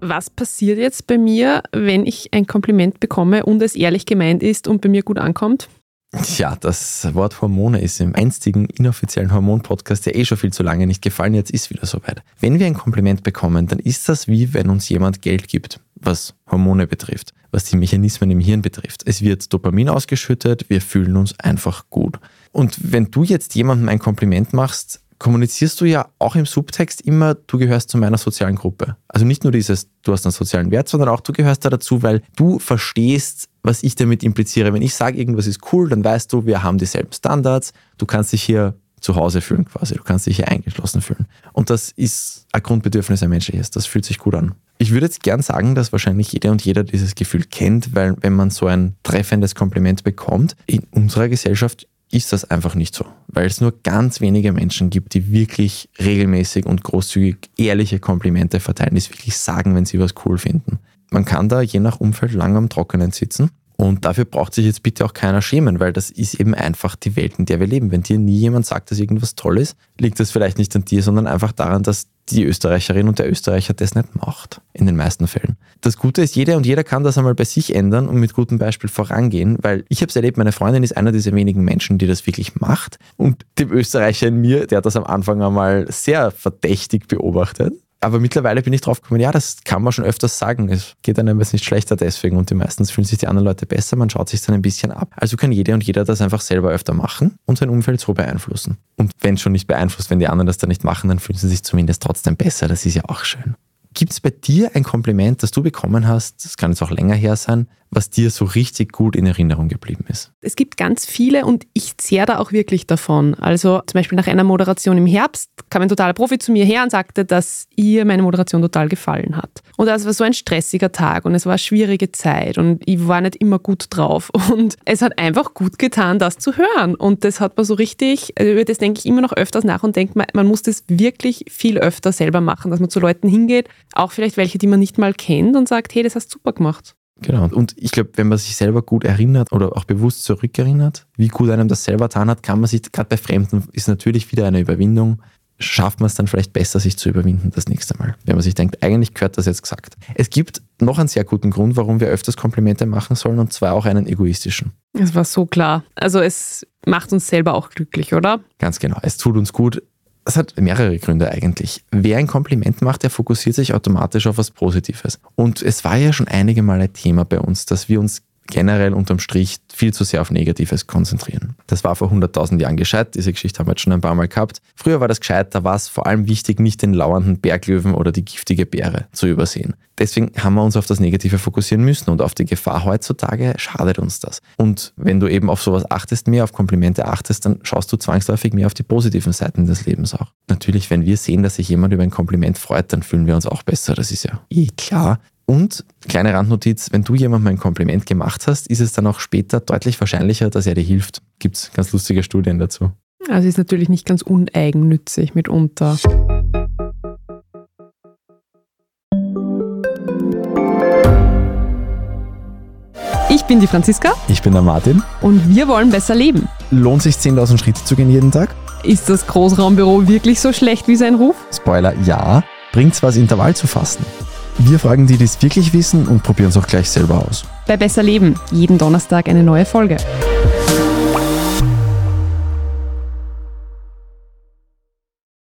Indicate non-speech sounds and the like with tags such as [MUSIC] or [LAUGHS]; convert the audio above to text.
Was passiert jetzt bei mir, wenn ich ein Kompliment bekomme und es ehrlich gemeint ist und bei mir gut ankommt? Ja, das Wort Hormone ist im einstigen inoffiziellen Hormon-Podcast ja eh schon viel zu lange nicht gefallen. Jetzt ist wieder soweit. Wenn wir ein Kompliment bekommen, dann ist das wie wenn uns jemand Geld gibt, was Hormone betrifft, was die Mechanismen im Hirn betrifft. Es wird Dopamin ausgeschüttet, wir fühlen uns einfach gut. Und wenn du jetzt jemandem ein Kompliment machst, kommunizierst du ja auch im Subtext immer, du gehörst zu meiner sozialen Gruppe. Also nicht nur dieses, du hast einen sozialen Wert, sondern auch du gehörst da dazu, weil du verstehst, was ich damit impliziere. Wenn ich sage, irgendwas ist cool, dann weißt du, wir haben dieselben Standards, du kannst dich hier zu Hause fühlen quasi, du kannst dich hier eingeschlossen fühlen. Und das ist ein Grundbedürfnis ein menschliches, das fühlt sich gut an. Ich würde jetzt gern sagen, dass wahrscheinlich jeder und jeder dieses Gefühl kennt, weil wenn man so ein treffendes Kompliment bekommt, in unserer Gesellschaft ist das einfach nicht so, weil es nur ganz wenige Menschen gibt, die wirklich regelmäßig und großzügig ehrliche Komplimente verteilen, die es wirklich sagen, wenn sie was cool finden. Man kann da je nach Umfeld lang am Trockenen sitzen und dafür braucht sich jetzt bitte auch keiner schämen, weil das ist eben einfach die Welt, in der wir leben. Wenn dir nie jemand sagt, dass irgendwas toll ist, liegt das vielleicht nicht an dir, sondern einfach daran, dass die Österreicherin und der Österreicher das nicht macht. In den meisten Fällen. Das Gute ist, jeder und jeder kann das einmal bei sich ändern und mit gutem Beispiel vorangehen, weil ich habe es erlebt, meine Freundin ist einer dieser wenigen Menschen, die das wirklich macht. Und dem Österreicher in mir, der hat das am Anfang einmal sehr verdächtig beobachtet aber mittlerweile bin ich drauf gekommen, ja, das kann man schon öfters sagen. Es geht einem jetzt nicht schlechter deswegen und die meistens fühlen sich die anderen Leute besser, man schaut sich dann ein bisschen ab. Also kann jede und jeder das einfach selber öfter machen und sein Umfeld so beeinflussen. Und wenn schon nicht beeinflusst, wenn die anderen das dann nicht machen, dann fühlen sie sich zumindest trotzdem besser. Das ist ja auch schön. Gibt es bei dir ein Kompliment, das du bekommen hast, das kann jetzt auch länger her sein, was dir so richtig gut in Erinnerung geblieben ist? Es gibt ganz viele und ich zehre da auch wirklich davon. Also zum Beispiel nach einer Moderation im Herbst kam ein totaler Profi zu mir her und sagte, dass ihr meine Moderation total gefallen hat. Und das war so ein stressiger Tag und es war eine schwierige Zeit und ich war nicht immer gut drauf. [LAUGHS] Und es hat einfach gut getan, das zu hören. Und das hat man so richtig, also über das denke ich immer noch öfters nach und denke, man muss das wirklich viel öfter selber machen, dass man zu Leuten hingeht, auch vielleicht welche, die man nicht mal kennt und sagt, hey, das hast du super gemacht. Genau. Und ich glaube, wenn man sich selber gut erinnert oder auch bewusst zurückerinnert, wie gut einem das selber getan hat, kann man sich, gerade bei Fremden, ist natürlich wieder eine Überwindung, schafft man es dann vielleicht besser, sich zu überwinden das nächste Mal. Wenn man sich denkt, eigentlich gehört das jetzt gesagt. Es gibt noch einen sehr guten Grund, warum wir öfters Komplimente machen sollen, und zwar auch einen egoistischen. Es war so klar. Also es macht uns selber auch glücklich, oder? Ganz genau. Es tut uns gut, das hat mehrere Gründe eigentlich. Wer ein Kompliment macht, der fokussiert sich automatisch auf was Positives. Und es war ja schon einige Mal ein Thema bei uns, dass wir uns generell unterm Strich viel zu sehr auf Negatives konzentrieren. Das war vor 100.000 Jahren gescheit, diese Geschichte haben wir jetzt schon ein paar Mal gehabt. Früher war das gescheit, da war es vor allem wichtig, nicht den lauernden Berglöwen oder die giftige Beere zu übersehen. Deswegen haben wir uns auf das Negative fokussieren müssen und auf die Gefahr heutzutage schadet uns das. Und wenn du eben auf sowas achtest, mehr auf Komplimente achtest, dann schaust du zwangsläufig mehr auf die positiven Seiten des Lebens auch. Natürlich, wenn wir sehen, dass sich jemand über ein Kompliment freut, dann fühlen wir uns auch besser, das ist ja eh klar. Und kleine Randnotiz, wenn du jemandem ein Kompliment gemacht hast, ist es dann auch später deutlich wahrscheinlicher, dass er dir hilft. Gibt es ganz lustige Studien dazu. Also ist natürlich nicht ganz uneigennützig mitunter. Ich bin die Franziska. Ich bin der Martin. Und wir wollen besser leben. Lohnt sich 10.000 Schritte zu gehen jeden Tag? Ist das Großraumbüro wirklich so schlecht wie sein Ruf? Spoiler, ja. Bringt's was, Intervall zu fassen? Wir fragen die, die es wirklich wissen und probieren es auch gleich selber aus. Bei Besser Leben, jeden Donnerstag eine neue Folge.